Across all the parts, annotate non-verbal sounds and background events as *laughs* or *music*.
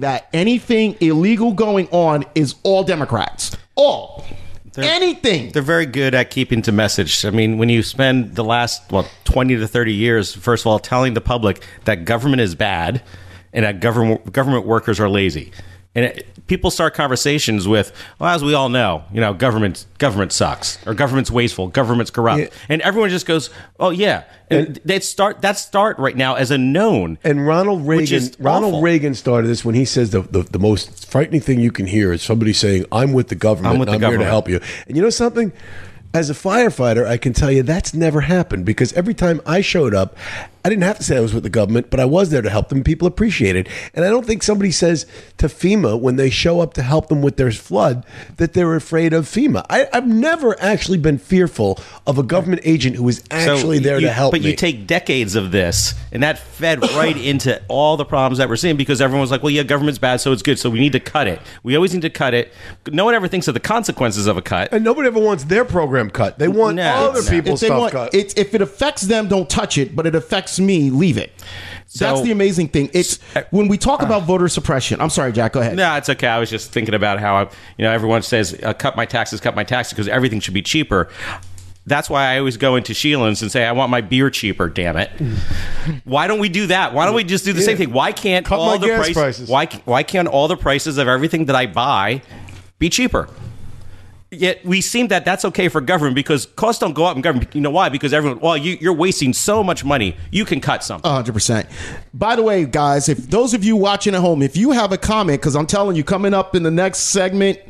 that anything illegal going on is all Democrats. All. anything. They're very good at keeping to message. I mean, when you spend the last well twenty to thirty years, first of all, telling the public that government is bad and that government government workers are lazy, and it, people start conversations with, well, as we all know, you know, government government sucks or government's wasteful, government's corrupt, Yeah. and everyone just goes, oh yeah, and they start that start right now as a known. And Ronald Reagan, Ronald awful. Reagan started this when he says the, the, the most frightening thing you can hear is somebody saying, "I'm with the government. I'm with the I'm here to help you." And you know something? As a firefighter, I can tell you that's never happened because every time I showed up, I didn't have to say I was with the government, but I was there to help them. People appreciate it. And I don't think somebody says to FEMA when they show up to help them with their flood that they're afraid of FEMA. I, I've never actually been fearful of a government agent who is actually there you- to help But me. you take decades of this, and that fed *coughs* right into all the problems that we're seeing because everyone's like, "Well, yeah, government's bad, so it's good, so we need to cut it. We always need to cut it." No one ever thinks of the consequences of a cut. And nobody ever wants their program cut. They want No, other no. people's they stuff want, cut. it's if it affects them, don't touch it. But it affects me, leave it. That's the amazing thing. It's when we talk about voter suppression. I'm sorry, Jack. Go ahead. No, it's okay. I was just thinking about how I, you know everyone says uh, cut my taxes, cut my taxes because everything should be cheaper. That's why I always go into Sheelan's and say I want my beer cheaper. Damn it! *laughs* Why don't we do that? Why don't we just do the same thing? Why can't Cut all my the gas price- prices. Why why can't all the prices of everything that I buy be cheaper? Yet we seem that that's okay for government because costs don't go up in government. You know why? Because everyone, well, you, you're wasting so much money. You can cut something. hundred percent. By the way, guys, if those of you watching at home, if you have a comment, because I'm telling you, coming up in the next segment,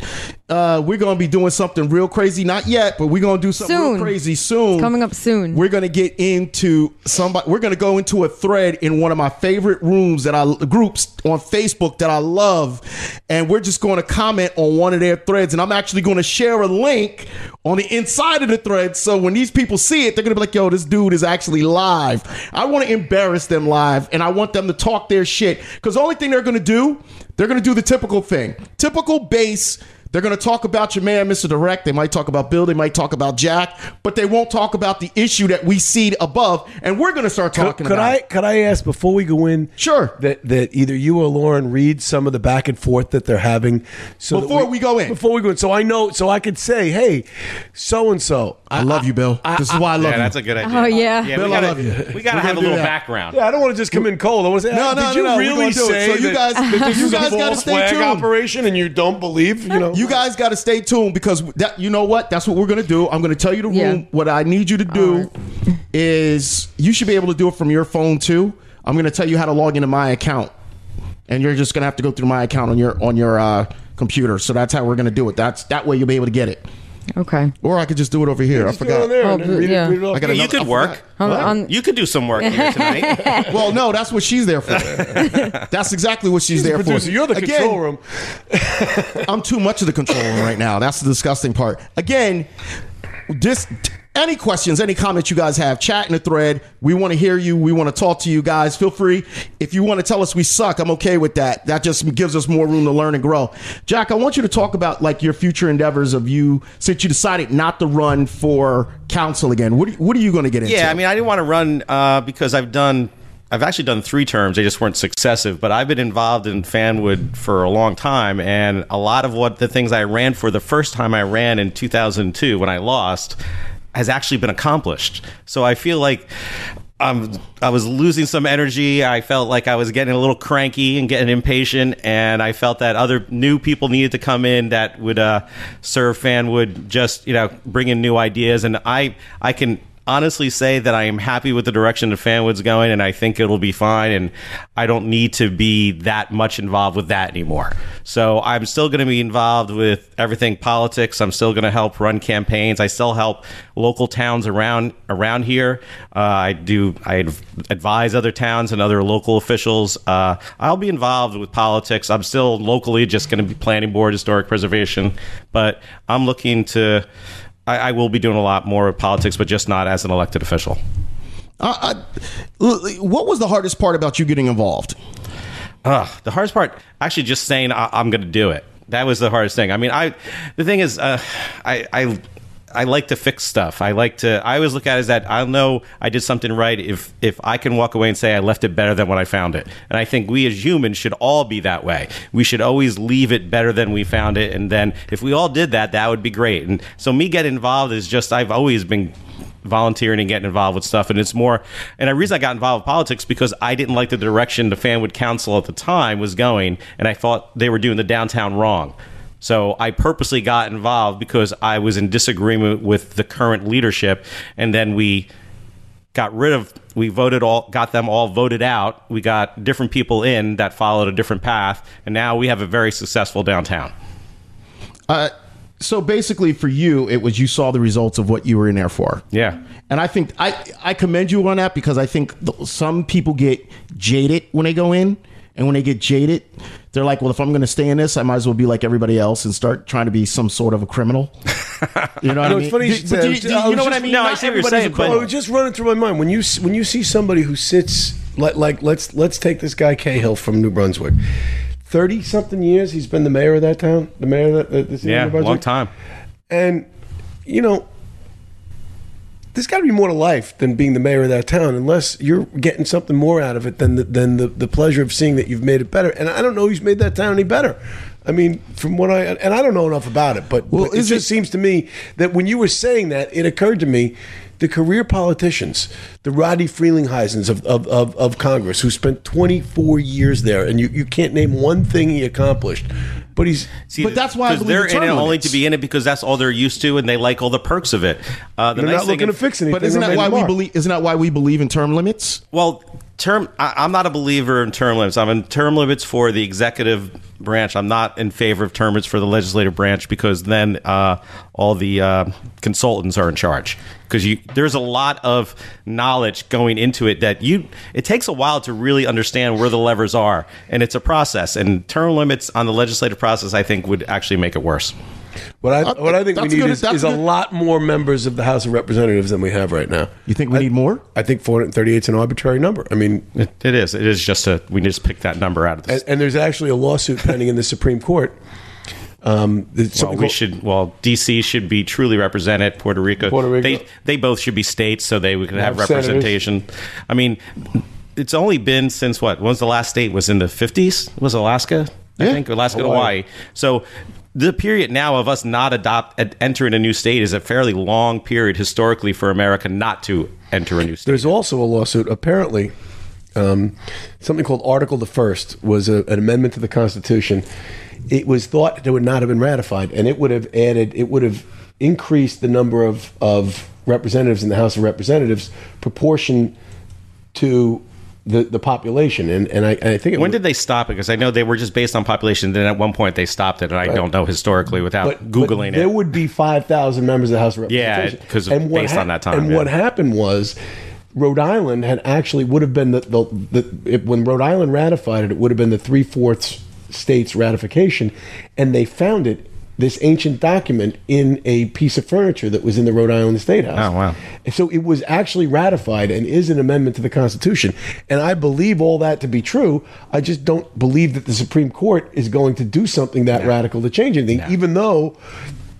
uh, we're going to be doing something real crazy. Not yet, but we're going to do something Soon. real crazy soon. It's coming up soon. We're going to get into somebody. We're going to go into a thread in one of my favorite rooms that I groups on Facebook that I love, and we're just going to comment on one of their threads, and I'm actually going to share a link on the inside of the thread. So when these people see it, they're to be like, "Yo, this dude is actually live." I want to embarrass them live, and I want them to talk their shit because the only thing they're to do, they're to do the typical thing, typical base. They're going to talk about your man, Mr. Direct. They might talk about Bill. They might talk about Jack, but they won't talk about the issue that we see above. And we're going to start talking could about. I it. could I ask before we go in? Sure. That that either you or Lauren read some of the back and forth that they're having. So Before we go in. Before we go in, so I know, so I could say, hey, so and so. I love you, Bill. this is why I love yeah, you. that's a good idea. Oh, yeah. yeah. Bill, I gotta, love you. We got to have a little that. background. Yeah, I don't want to just come in cold. I want to say, No, did no, you no, no, we're really gonna do it. say So you guys- *laughs* that this you guys gotta stay tuned. operation and you don't believe? You know, You guys got to stay tuned because that you know what? That's what we're going to do. I'm going to tell you the Yeah. room. What I need you to do is you should be able to do it from your phone too. I'm going to tell you how to log into my account, and you're just going to have to go through my account on your on your uh, computer. So that's how we're going to do it. That's that way you'll be able to get it. Okay. Or I could just do it over here. I Just do it forgot. there Oh, read yeah. read it. I got Yeah, you another- could I work. On- on- You could do some work here tonight. *laughs* Well, no, that's what she's there for. that's exactly what she's, She's the there producer. for. You're the Again, control room. I'm too much of the control room right now. That's the disgusting part. Again, this any questions, any comments you guys have, chat in the thread. We want to hear you. We want to talk to you guys. Feel free. If you want to tell us we suck, I'm okay with that. That just gives us more room to learn and grow. Jack, I want you to talk about like your future endeavors of you since you decided not to run for council again. What are, what are you going to get into? Yeah, I mean, I didn't want to run uh, because I've done. I've actually done three terms. They just weren't successive. But I've been involved in Fanwood for a long time, and a lot of what the things I ran for the first time I ran in 2002 when I lost has actually been accomplished. So I feel like. Um, I was losing some energy. I felt like I was getting a little cranky and getting impatient, and I felt that other new people needed to come in that would uh, serve Fanwood, just you know, bring in new ideas. And I, I can honestly say that I am happy with the direction the Fanwood's going, and I think it'll be fine. And I don't need to be that much involved with that anymore. So I'm still going to be involved with everything politics. I'm still going to help run campaigns. I still help local towns around around here. Uh, I do. I advise other towns and other local officials. Uh, I'll be involved with politics. I'm still locally just going to be planning board, historic preservation, but I'm looking to. I, I will be doing a lot more of politics, but just not as an elected official. Uh, uh, what was the hardest part about you getting involved? Ugh, the hardest part, actually, just saying I, I'm going to do it. That was the hardest thing. I mean, I. The thing is, uh, I, I, I like to fix stuff. I like to. I always look at it as that I'll know I did something right if if I can walk away and say I left it better than when I found it. And I think we as humans should all be that way. We should always leave it better than we found it. And then if we all did that, that would be great. And so me getting involved is just I've always been volunteering and getting involved with stuff and it's more and the reason i got involved with politics because i didn't like the direction the fanwood council at the time was going and i thought they were doing the downtown wrong so i purposely got involved because i was in disagreement with the current leadership and then we got rid of we voted all got them all voted out we got different people in that followed a different path and now we have a very successful downtown Uh, so basically, for you, it was you saw the results of what you were in there for. yeah And I think I, I commend you on that because I think some people get jaded when they go in. And when they get jaded, they're like, well, if I'm going to stay in this, I might as well be like everybody else and start trying to be some sort of a criminal. *laughs* You know what I mean? it's funny you Do- but do you, do you I was know what I just- mean? no, I Not see what you're everybody's a saying, but- oh, Well, it was just running through my mind when you s- when you see somebody who sits like like let's let's take this guy Cahill from New Brunswick. Thirty something years he's been the mayor of that town, the mayor of that, that, the city of yeah New Brunswick. long time And you know, there's got to be more to life than being the mayor of that town, unless you're getting something more out of it than the, than the, the pleasure of seeing that you've made it better. And I don't know who's made that town any better. I mean, from what I and I don't know enough about it, but, Well, but it just it- seems to me that when you were saying that, it occurred to me. The career politicians, the Roddy Frelinghuysens of, of, of, of Congress, who spent 24 years there, and you, you can't name one thing he accomplished, but he's See, But that's why I they're in term in it only to be in it because that's all they're used to and they like all the perks of it. Uh, the they're nice not thing looking to fix anything. But isn't that why we believe? Isn't that why we believe in term limits? Well, term. I, I'm not a believer in term limits. I'm in term limits for the executive branch. I'm not in favor of term limits for the legislative branch because then uh, all the uh, consultants are in charge. Because there's a lot of knowledge going into it that you. It takes a while to really understand where the levers are, and it's a process. And term limits on the legislative process, I think, would actually make it worse. What I Uh, what I think we that's need good- is, that's is a good. lot more members of the House of Representatives than we have right now. You think we need more? I think 438 is an arbitrary number. I mean, It, it is. It is just a. We just pick that number out of this. and, and there's actually a lawsuit pending in the Supreme Court. Um, there's Well, something we called- should. Well, DC should be truly represented. Puerto Rico. Puerto Rico. They they both should be states, so they we can have Have senators. representation. I mean, it's only been since what? When was the last state? Was in the fifties? Was Alaska? I Yeah. think Alaska, and Hawaii. Hawaii. So. The period now of us not adopt entering a new state is a fairly long period historically for America not to enter a new state. There's also a lawsuit. Apparently, um, something called Article the First was a, an amendment to the Constitution. It was thought that it would not have been ratified, and it would have added, it would have increased the number of, of representatives in the House of Representatives proportion to the, the population. And, and I, I think it when was- did they stop it? Because I know they were just based on population. Then at one point they stopped it, and I don't know historically without but, googling but There it. would be five thousand members of the House of Yeah, Representatives. 'cause And what based on that time, And yeah. what happened was. Rhode Island had actually would have been the, the, the it, when Rhode Island ratified it, it would have been the three fourths states ratification, and they found it this ancient document in a piece of furniture that was in the Rhode Island State House. Oh, wow. So it was actually ratified and is an amendment to the Constitution. And I believe all that to be true. I just don't believe that the Supreme Court is going to do something that radical to change anything, even though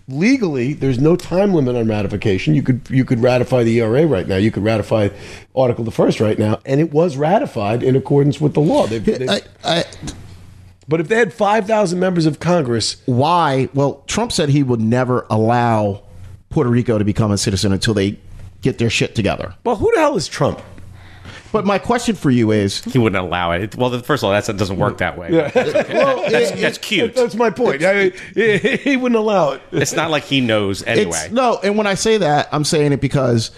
legally there's no time limit on ratification. You could you could ratify the ERA right now. You could ratify Article the First right now, and it was ratified in accordance with the law. They've- they've- I, I, but if they had five thousand members of Congress, why? Well, Trump said he would never allow Puerto Rico to become a citizen until they get their shit together. well, who the hell is Trump? But my question for you is He wouldn't allow it. Well, first of all, that doesn't work that way. *laughs* *laughs* Well, That's, that's cute. That's my point. I mean, he wouldn't allow it. It's not like he knows anyway. It's, no, and when I say that, I'm saying it because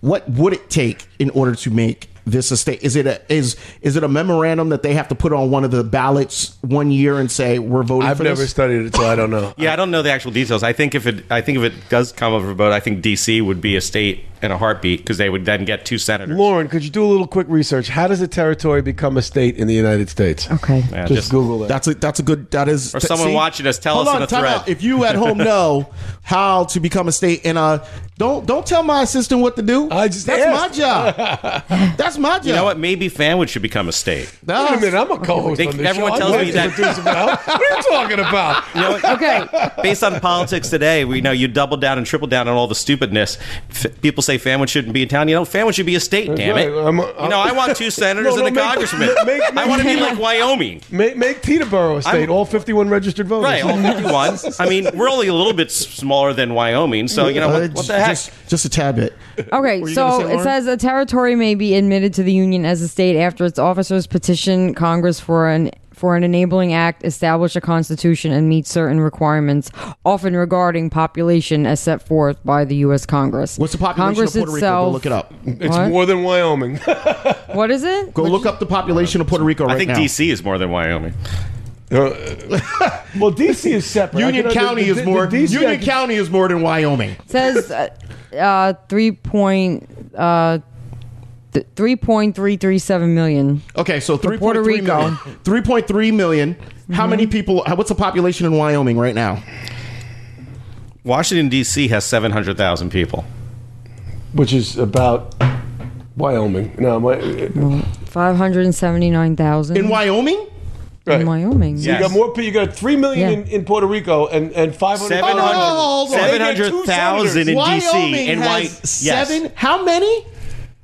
what would it take in order to make this a state? Is it a is is it a memorandum that they have to put on one of the ballots one year and say we're voting I've for never this? studied it, so I don't know. yeah, I don't know the actual details. I think if it, I think if it does come up for vote, I think DC would be a state, in a heartbeat because they would then get two senators. Lauren, could you do a little quick research? How does a territory become a state in the United States? Okay. Yeah, just, Google it. That's a that's a good. That is. Or someone watching us, tell Hold us on, in a time thread. out. If you at home *laughs* know how to become a state, and uh, don't don't tell my assistant what to do. I just that's asked. my job. *laughs* that's my job. You know what? Maybe Fanwood should become a state. Wait a minute, I'm a co-host They- on this everyone show. tells I'm me not that- introducing Mel. What are you talking about? You know what? Okay. Based on politics today, we know you double down and triple down on all the stupidness. F- people say Fanwood shouldn't be a town. You know, Fanwood should be a state. damn it! right. I'm- you know, I want two *laughs* senators No, no, and a make- congressman. *laughs* make- I want to be like Wyoming. Make, make Teterboro a state. I'm- all 51 registered voters. Right, all 51. *laughs* I mean, we're only a little bit smaller than Wyoming, so you know Uh, what, what the heck? Just, just a tad bit. Okay, so say, it says a territory may be admitted to the union as a state after its officers petition Congress for an for an enabling act, establish a constitution, and meet certain requirements, often regarding population as set forth by the U.S. Congress. What's the population Congress of Puerto Rico? Go look it up. It's What? more than Wyoming. *laughs* What is it? Go look up the population of Puerto Rico right I think now. DC is more than Wyoming. *laughs* well, D.C. is separate. I Union can- County the- is the- more. the DC I Union can- County is more than Wyoming. It says uh, uh, three point uh, th- three point three three seven million. Okay, so three Puerto point three Rico. million. Three point three million. How many mm-hmm. people? how- What's the population in Wyoming right now? Washington D.C. has 700,000 people. which is about Wyoming. No, my, Five hundred and seventy nine thousand In Wyoming? right. in Wyoming. You got more. people. You got three million Yeah. in, in Puerto Rico and and five hundred. 700 Oh, hold on. 700,000 in Wyoming D.C. And Wy- has yes. seven. How many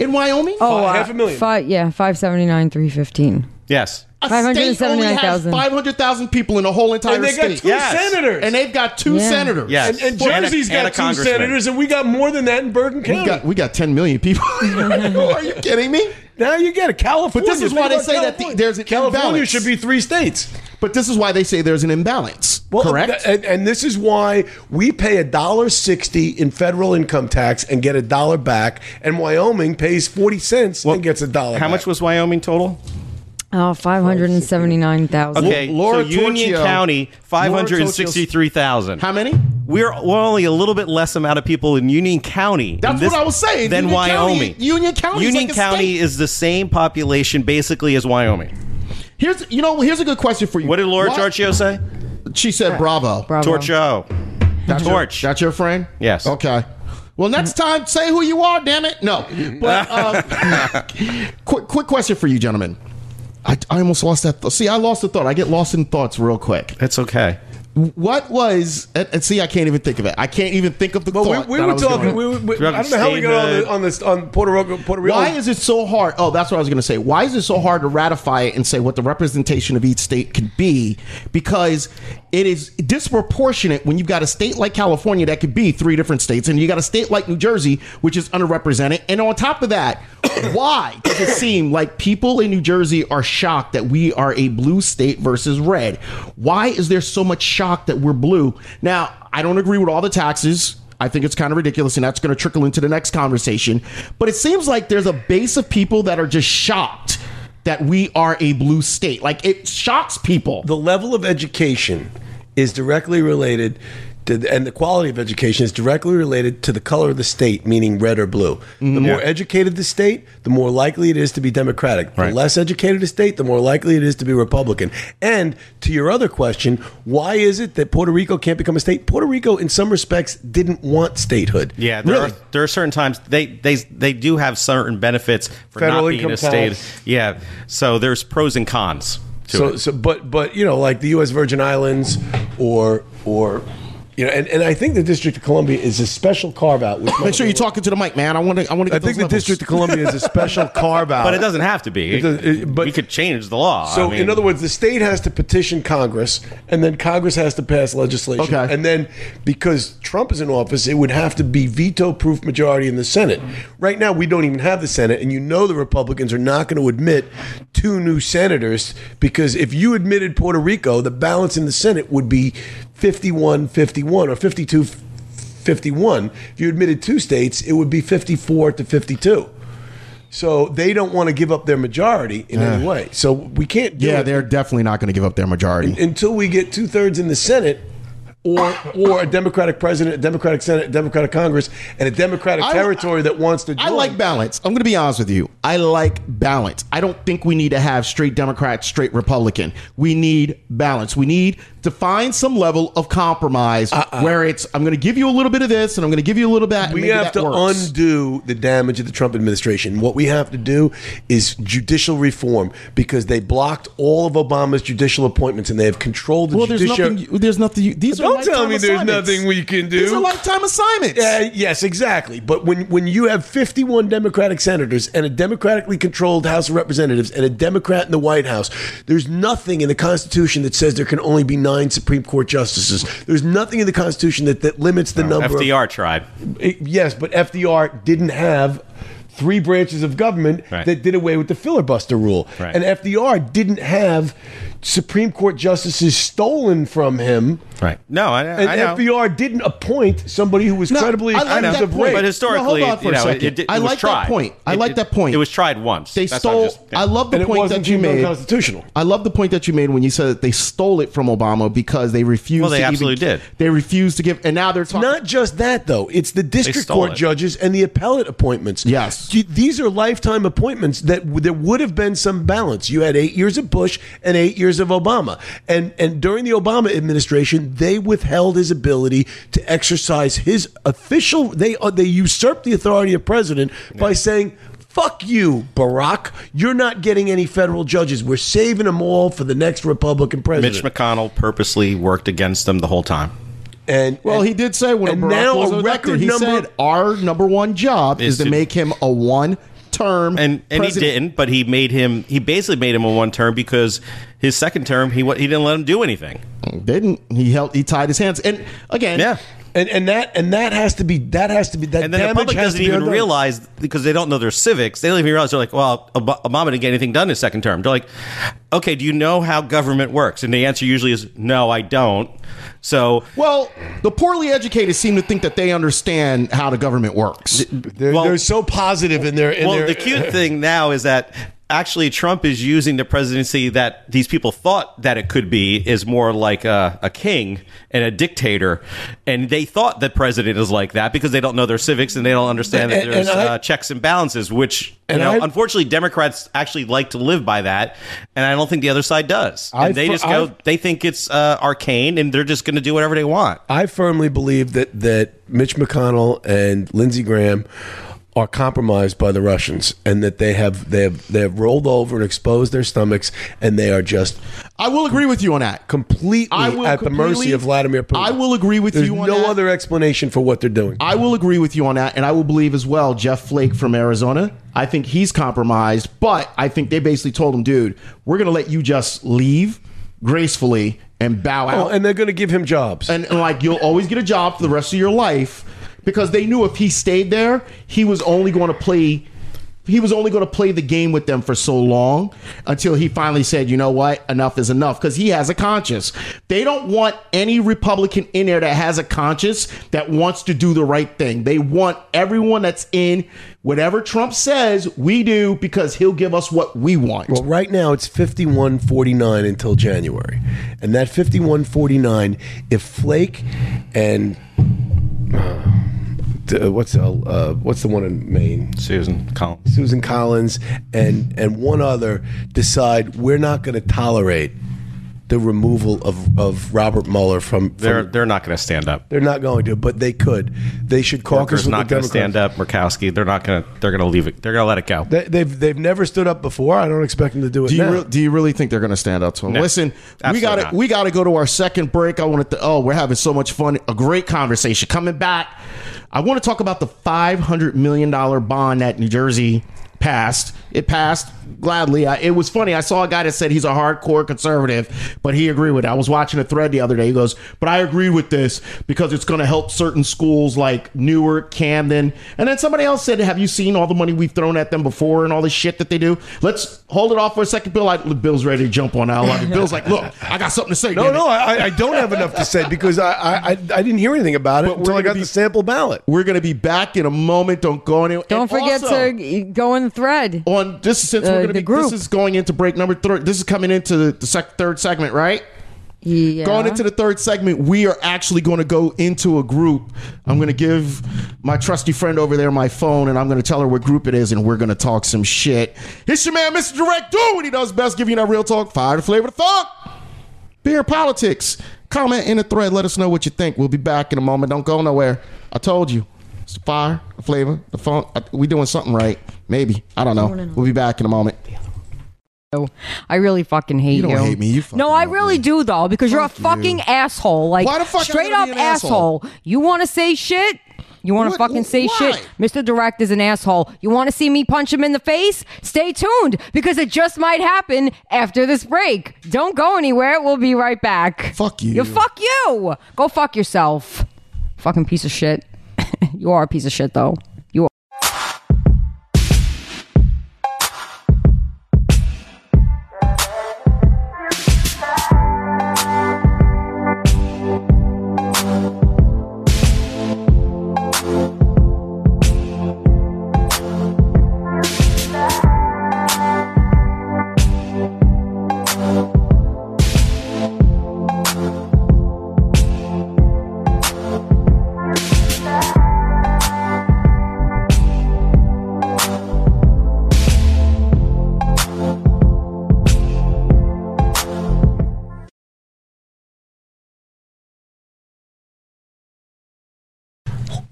in Wyoming? Oh, Five- uh, half a million. Five, yeah, five seventy nine, three fifteen. Yes. A state only has 579,000. 500,000 people in the whole entire And they got state. two Yes. senators. and they've got two Yeah. senators. Yes. and, and And a- Jersey's and a got two congressman. senators, and we got more than that in Bergen County. We got we got 10 million people. *laughs* Are you kidding me? now you get it. California. But this is why they about say that the- California. there's an California imbalance. should be three states. But this is why they say there's an imbalance. correct? th- and, and this is why we pay a dollar sixty in federal income tax and get a dollar back, and Wyoming pays forty cents and gets a dollar. How back. much was Wyoming total? Oh, 579,000. Okay, Laura so Union Torchio- County, 563,000. How many? We're, we're only a little bit less amount of people in Union County. That's this- what I was saying. Than Union County- Wyoming. Union County Union like a County state. is the same population basically as Wyoming. Here's you know here's a good question for you. What did Laura Why- Giorgio say? She said bravo. Bravo. Torcho. That's your- Torch. that's your friend? Yes. Okay. Well, next time, say who you are. Damn it. No. But uh, *laughs* quick, quick question for you, gentlemen. I, I almost lost that. Th- see, I lost the thought. I get lost in thoughts real quick. It's okay. What was? And, and see, I can't even think of it. I can't even think of the Well, thought. we, we that I were was talking. gonna- We, we, I don't know how we got on, the, on this on Puerto Rico. Puerto Rico. Why is it so hard? Oh, that's what I was going to say. Why is it so hard to ratify it and say what the representation of each state can be? Because it is disproportionate when you've got a state like California that could be three different states, and you got a state like New Jersey, which is underrepresented. And on top of that, *coughs* why does it seem like people in New Jersey are shocked that we are a blue state versus red? Why is there so much shock that we're blue? Now, I don't agree with all the taxes. I think it's kind of ridiculous, and that's going to trickle into the next conversation. But it seems like there's a base of people that are just shocked that we are a blue state. Like it shocks people. the level of education is directly related to, and the quality of education is directly related to the color of the state, meaning red or blue. Mm-hmm. The more educated the state, the more likely it is to be Democratic. The Right. less educated the state, the more likely it is to be Republican. And to your other question, why is it that Puerto Rico can't become a state? Puerto Rico, in some respects, didn't want statehood. Yeah, there, really. are, there are certain times they, they they do have certain benefits for Federal not being a state. tax. Yeah, so there's pros and cons So, it. so, but, but you know, like the U.S. Virgin Islands, or, or, you know, and, and I think the District of Columbia is a special carve out. Make sure you're talking to the mic, man. I want to. I want to. I think the District of Columbia is a special *laughs* carve out. but it doesn't have to be. It does- it- but- we could change the law. So, I mean, in other words, the state has to petition Congress, and then Congress has to pass legislation. Okay. And then, because Trump is in office, it would have to be veto-proof majority in the Senate. Right now, we don't even have the Senate, and you know the Republicans are not going to admit two new senators because if you admitted Puerto Rico, the balance in the Senate would be 51-51 or 52-51. If you admitted two states, it would be 54 to 52. So they don't want to give up their majority in any ah. way. So we can't do Yeah, it they're definitely not going to give up their majority. until we get two thirds in the Senate. or or a Democratic president, a Democratic Senate, a Democratic Congress, and a Democratic I- territory that wants to join. I like balance. I'm going to be honest with you. I like balance. I don't think we need to have straight Democrat, straight Republican. We need balance. We need to find some level of compromise where it's I'm going to give you a little bit of this and I'm going to give you a little bit. we have to works. undo the damage of the Trump administration. What we have to do is judicial reform because they blocked all of Obama's judicial appointments and they have controlled the Well, there's nothing. There's nothing. These are Don't tell me there's assignments. nothing we can do. These are lifetime assignments. Uh, yes, exactly. But when when you have 51 Democratic senators and a democratically controlled House of Representatives and a Democrat in the White House, there's nothing in the Constitution that says there can only be nine Supreme Court justices. There's nothing in the Constitution that, that limits the number. of- FDR tried. Eh, yes, but FDR didn't have three branches of government Right. that did away with the filibuster rule. Right. And FDR didn't have Supreme Court justices stolen from him. Right. No, I, And I know. FDR didnn't appoint somebody who was No, credibly I like accused that of point. rape. But historically, No, hold on for you a know, second. it, it, I it was like that tried. point. I It- like it- that point. It was tried once. They That's stole. just- yeah. I love the and it point wasn't that you made. unconstitutional. I love the point that you made when you said that they stole it from Obama because they refused. Well, they to even- absolutely did. They refused to give, and now they're talking. Not just that, though. It's the district court it. judges and the appellate appointments. Yes. These are lifetime appointments that there would have been some balance. You had eight years of Bush and eight years of Obama. And, and during the Obama administration, they withheld his ability to exercise his official, they, uh, they usurped the authority of president by saying, Fuck you, Barack. You're not getting any federal judges. We're saving them all for the next Republican president. Mitch McConnell purposely worked against them the whole time. and Well, and- he did say when and Barack now was a elected, record he number- said our number one job is, Is to, to- make him a one term And and he didn't, but he made him. He basically made him a one term because his second term he wa- he didn't let him do anything. Didn't he? Held he tied his hands and again. Yeah. And and that and that has to be that has to be that And then the public doesn't even undone. realize because they don't know their civics. They don't even realize they're like, well, Ob- Obama didn't get anything done in his second term. They're like, okay, do you know how government works? And the answer usually is no, I don't. So Well, the poorly educated seem to think that they understand how the government works. They're, Well- they're so positive in their in well, their, the cute thing now is that actually Trump is using the presidency that these people thought that it could be is more like a, a king and a dictator, and they thought that president is like that because they don't know their civics and they don't understand that And- there's and I- uh, checks and balances. Which you know, I- unfortunately, Democrats actually like to live by that, and I don't think the other side does. And I they just go, they think it's uh, arcane, and they're just going to do whatever they want. I firmly believe that that Mitch McConnell and Lindsey Graham are compromised by the Russians and that they have they have they have rolled over and exposed their stomachs and they are just I will agree with you on that. completely I will at the mercy of Vladimir Putin. I will agree with There's you on no that. other explanation for what they're doing. I will agree with you on that, and I will believe as well Jeff Flake from Arizona. I think he's compromised, but I think they basically told him, dude, we're going to let you just leave gracefully and bow Oh, out. and they're going to give him jobs. and, and like you'll always get a job for the rest of your life because they knew if he stayed there, he was only going to play. He was only going to play the game with them for so long until he finally said, "You know what? Enough is enough." Because he has a conscience. They don't want any Republican in there that has a conscience that wants to do the right thing. They want everyone that's in whatever Trump says we do because he'll give us what we want. Well, right now it's 51-49 until January. And that 51-49, if Flake and uh, d- what's uh, uh, what's the one in Maine? Susan Collins. Susan Collins and and one other decide we're not going to tolerate the removal of, of Robert Mueller from, from They're they're not going to stand up. they're not going to, but they could. They should caucus Walker's with not the going to Democrats. stand up. Murkowski, they're not going to. They're going to leave it. They're going to let it go. They, they've they've never stood up before. I don't expect them to do it Do you, now. re- do you really think they're going to stand up to him? No. Listen, we got to we got to go to our second break. I wanted to. Oh, we're having so much fun. A great conversation coming back. I want to talk about the five hundred million dollar bond that New Jersey passed. It passed gladly. I, it was funny. I saw a guy that said he's a hardcore conservative, but he agreed with it. I was watching a thread the other day. He goes, "But I agree with this because it's going to help certain schools like Newark, Camden." And then somebody else said, "Have you seen all the money we've thrown at them before and all the shit that they do?" Let's hold it off for a second, Bill. I, Bill's ready to jump on that. I. *laughs* Bill's like, "Look, I got something to say." No, no, I, I don't have enough to say because I, I, I, I didn't hear anything about it But until I got be- the sample ballot. We're going to be back in a moment. Don't go anywhere. Don't And forget also- to go in the thread. on this since Uh, we're going to be group. this is going into break number three. This is coming into the, the sec, third segment, right? Yeah. Going into the third segment, we are actually going to go into a group. I'm going to give my trusty friend over there my phone, and I'm going to tell her what group it is, and we're going to talk some shit. It's your man, Mr. Direct, doing what he does best, giving you that real talk, fire the flavor the funk, beer politics. Comment in the thread. Let us know what you think. We'll be back in a moment. Don't go nowhere. I told you. It's the fire, the flavor, the funk. We doing something right. Maybe. I don't know. We'll be back in a moment. I really fucking hate You you. don't hate me, you fucking no, I love really me. do though, because you're a Fuck you. fucking asshole. Like Why the fuck I straight gotta up be an asshole? asshole. You want to say shit? You want to What- fucking say why? shit? Mr. Direct is an asshole. You want to see me punch him in the face? Stay tuned because it just might happen after this break. Don't go anywhere. We'll be right back. Fuck you. You fuck you. Go fuck yourself. Fucking piece of shit. *laughs* you are a piece of shit though.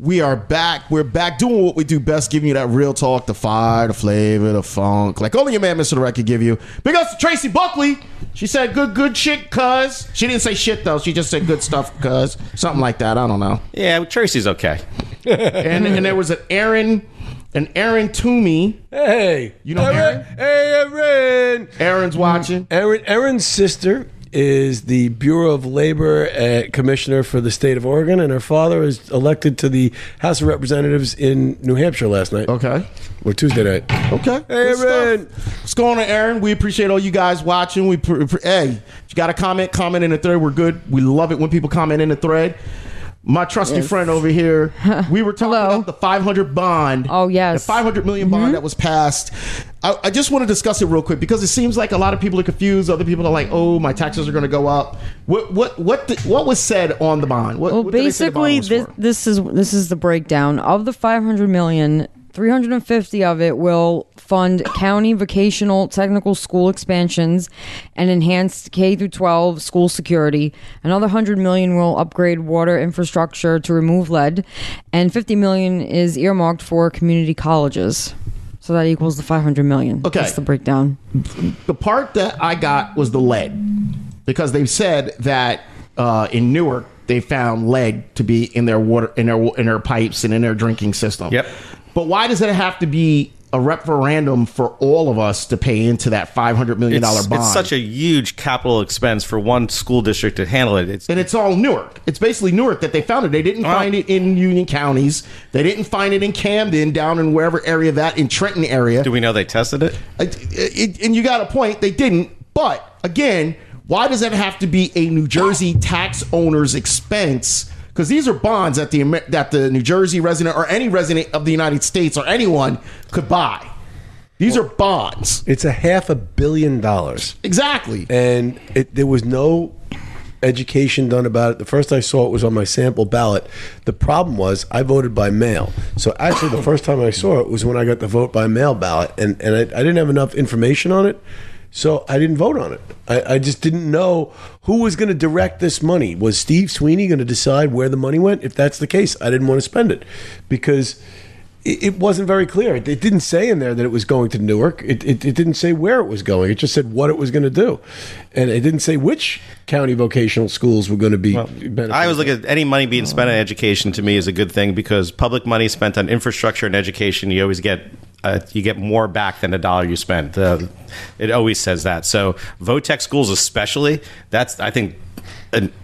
We are back. We're back doing what we do best, giving you that real talk, the fire, the flavor, the funk, like only your man, Mr. Direct, could give you. Big ups to Tracy Buckley. She said good, good shit, cuz. She didn't say shit, though. She just said good stuff, cuz. Something like that. I don't know. Yeah, Tracy's okay. *laughs* And, and there was an Aaron, an Aaron Toomey. Hey, You know Aaron? Hey, Aaron. Aaron's watching. Aaron. Aaron's sister is the Bureau of Labor uh, commissioner for the state of Oregon, and her father is elected to the House of Representatives in New Hampshire last night Okay. or Tuesday night. Okay. Hey, Aaron. What's going on, Aaron? We appreciate all you guys watching. We pr- pr- hey, you got a comment, comment in the thread. We're good. We love it when people comment in the thread. My trusty friend over here, *laughs* we were talking about the 500 bond. Oh, yes. the 500 million bond mm-hmm. that was passed. I, I just want to discuss it real quick because it seems like a lot of people are confused. Other people are like, "Oh, my taxes are going to go up." What what what the, what was said on the bond? What, Well, what did the bond basically, this, this is this is the breakdown of the 500 million. 350 of it will fund county vocational technical school expansions and enhanced K through 12 school security. Another 100 million will upgrade water infrastructure to remove lead, and 50 million is earmarked for community colleges. So that equals the 500 million. Okay. That's the breakdown. the part that I got was the lead because they've said that uh, in Newark they found lead to be in their water in their in their pipes and in their drinking system. Yep. But why does it have to be a referendum for all of us to pay into that five hundred million dollar bond? it's such a huge capital expense for one school district to handle it. It's and it's all Newark. It's basically Newark that they found it. They didn't Well- find it in Union counties. They didn't find it in Camden, down in wherever area that in Trenton area. do we know they tested it? It- it- and you got a point. They didn't. But again, why does that have to be a New Jersey tax owner's expense? Because these are bonds that the that the New Jersey resident or any resident of the United States or anyone could buy. These are bonds. It's a half a billion dollars. Exactly. and it, there was no education done about it. The first I saw it was on my sample ballot. The problem was I voted by mail. So actually, the first time I saw it was when I got the vote by mail ballot, and and I, I didn't have enough information on it. So I didn't vote on it. I, I just didn't know who was going to direct this money. Was Steve Sweeney going to decide where the money went? If that's the case, I didn't want to spend it because it, it wasn't very clear. It, it didn't say in there that it was going to Newark. It, it, it didn't say where it was going. It just said what it was going to do, and it didn't say which county vocational schools were going to be. benefited. I always look at any money being spent on education to me is a good thing because public money spent on infrastructure and education, you always get uh, you get more back than the dollar you spend. It always says that. So, VOTEC schools, especially, that's I think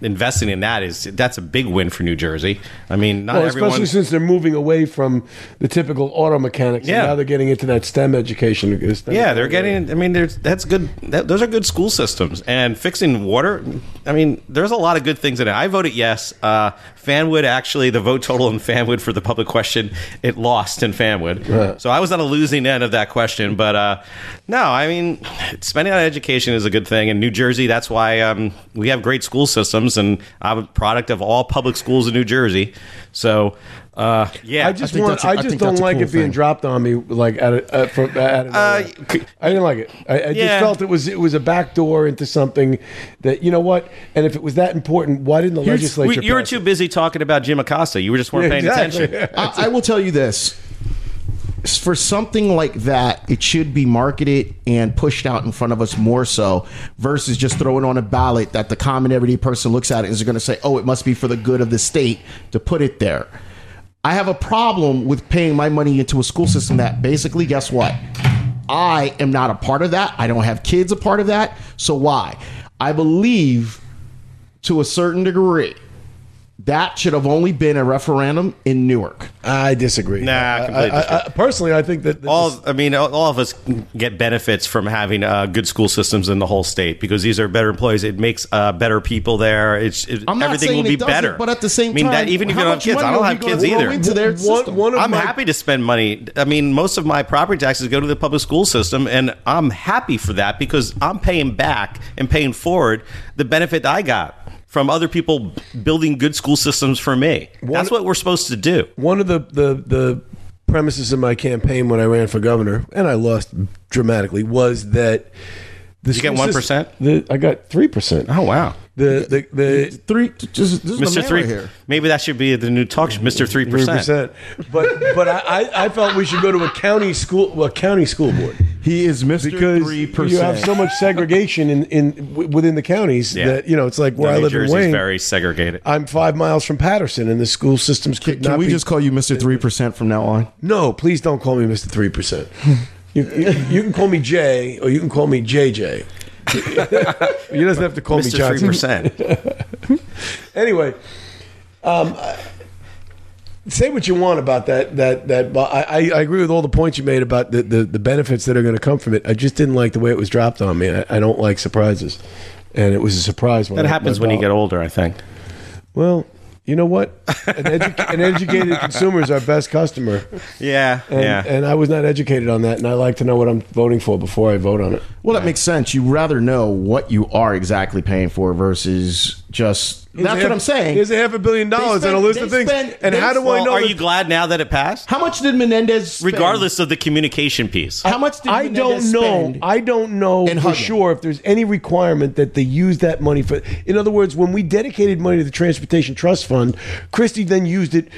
investing in that is that's a big win for New Jersey. I mean, not Well, everyone. especially since they're moving away from the typical auto mechanics. Yeah. And now they're getting into that STEM education. STEM yeah, they're getting. I mean, there's that's good. That, those are good school systems. And fixing water. I mean, there's a lot of good things in it. I voted yes. Uh, Fanwood actually, the vote total in Fanwood for the public question, it lost in Fanwood. Right. So I was on a losing end of that question. But uh, no, I mean, spending on education is a good thing. In New Jersey, that's why um, we have great school systems, and I'm a product of all public schools in New Jersey. So. Uh, yeah, I just think want. that's a- I I just think don't like cool it being thing. dropped on me like at a, uh, from, at Uh, a, I didn't like it. I, I just felt it was it was a back door into something that you know what. And if it was that important, why didn't the Here's- legislature? We- you were too busy talking about Jim Acosta. You were just weren't Yeah, paying exactly. attention. I, I will tell you this. For something like that, it should be marketed and pushed out in front of us more so versus just throwing on a ballot that the common everyday person looks at it and is going to say, oh, it must be for the good of the state to put it there. I have a problem with paying my money into a school system that basically, guess what? I am not a part of that. I don't have kids a part of that. So why? I believe to a certain degree that should have only been a referendum in Newark. I disagree. Nah, I- completely I, I, I, personally, I think that, that all I mean, all all of us get benefits from having uh, good school systems in the whole state because these are better employees. It makes uh, better people there. It's it, I'm not everything will be it better. but at the same I mean, time, that, even if you don't have kids, I don't have kids either. into their one, system? one I'm my, happy to spend money. I mean, most of my property taxes go to the public school system, and I'm happy for that because I'm paying back and paying forward the benefit I got from other people building good school systems for me. That's what we're supposed to do. one of the, the the premises of my campaign when I ran for governor, and I lost dramatically, was that the you get 1%? system- the- I got three percent. Oh wow. The the the Three, just, this Mr. man Three, right here. maybe that should be the new talk show, Mr. Three three percent. percent. But but I, I I felt we should go to a county school well, a county school board He is Mr. because Three you have so much segregation in in within the counties Yeah. that you know it's like where I New live Jersey's in Wayne. very segregated. I'm five miles from Paterson, and the school systems could Can not we be. just call you Mr. Three percent from now on? no, please don't call me Mister Three Percent. You, you, you can call me Jay, or you can call me JJ. You doesn't have to call me Mr. Three Johnson. percent. *laughs* anyway, um, say what you want about that. That that. But I, I I agree with all the points you made about the, the, the benefits that are going to come from it. I just didn't like the way it was dropped on me. I, I don't like surprises, and it was a surprise. When That I- happens when you get older, I think. Well, you know what? An, edu- an educated consumer is our best customer. Yeah, And, yeah. and I was not educated on that, and I like to know what I'm voting for before I vote on it. Well, that makes sense. You rather know what you are exactly paying for versus just. Here's that's a what I'm saying. Here's a half a billion dollars spend- and a list of things. spend- and how do I know? are that- you glad now that it passed? How much did Menendez? Spend? Regardless of the communication piece. how much did I don't know. spend? I don't know in for Hugin? sure if there's any requirement that they use that money for. In other words, when we dedicated money to the Transportation Trust Fund, Christie then used it.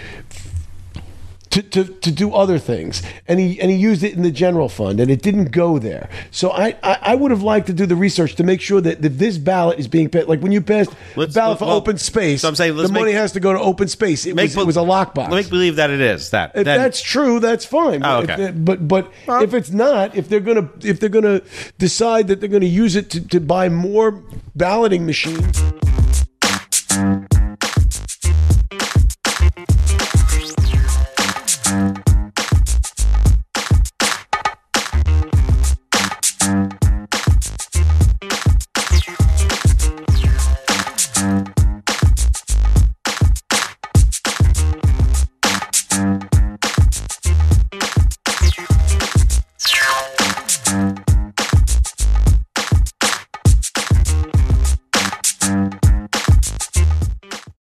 To, to, to do other things and he and he used it in the general fund and it didn't go there so I, I, I would have liked to do the research to make sure that, that this ballot is being passed like when you passed Let's- ballot for well, open space so I'm saying, let's the money has to go to open space it, was, it was a lockbox Let me believe that it is that. if Then- that's true, that's fine. Oh, okay. they- but but if it's not, if they're gonna if they're gonna decide that they're gonna use it to, to buy more balloting machines.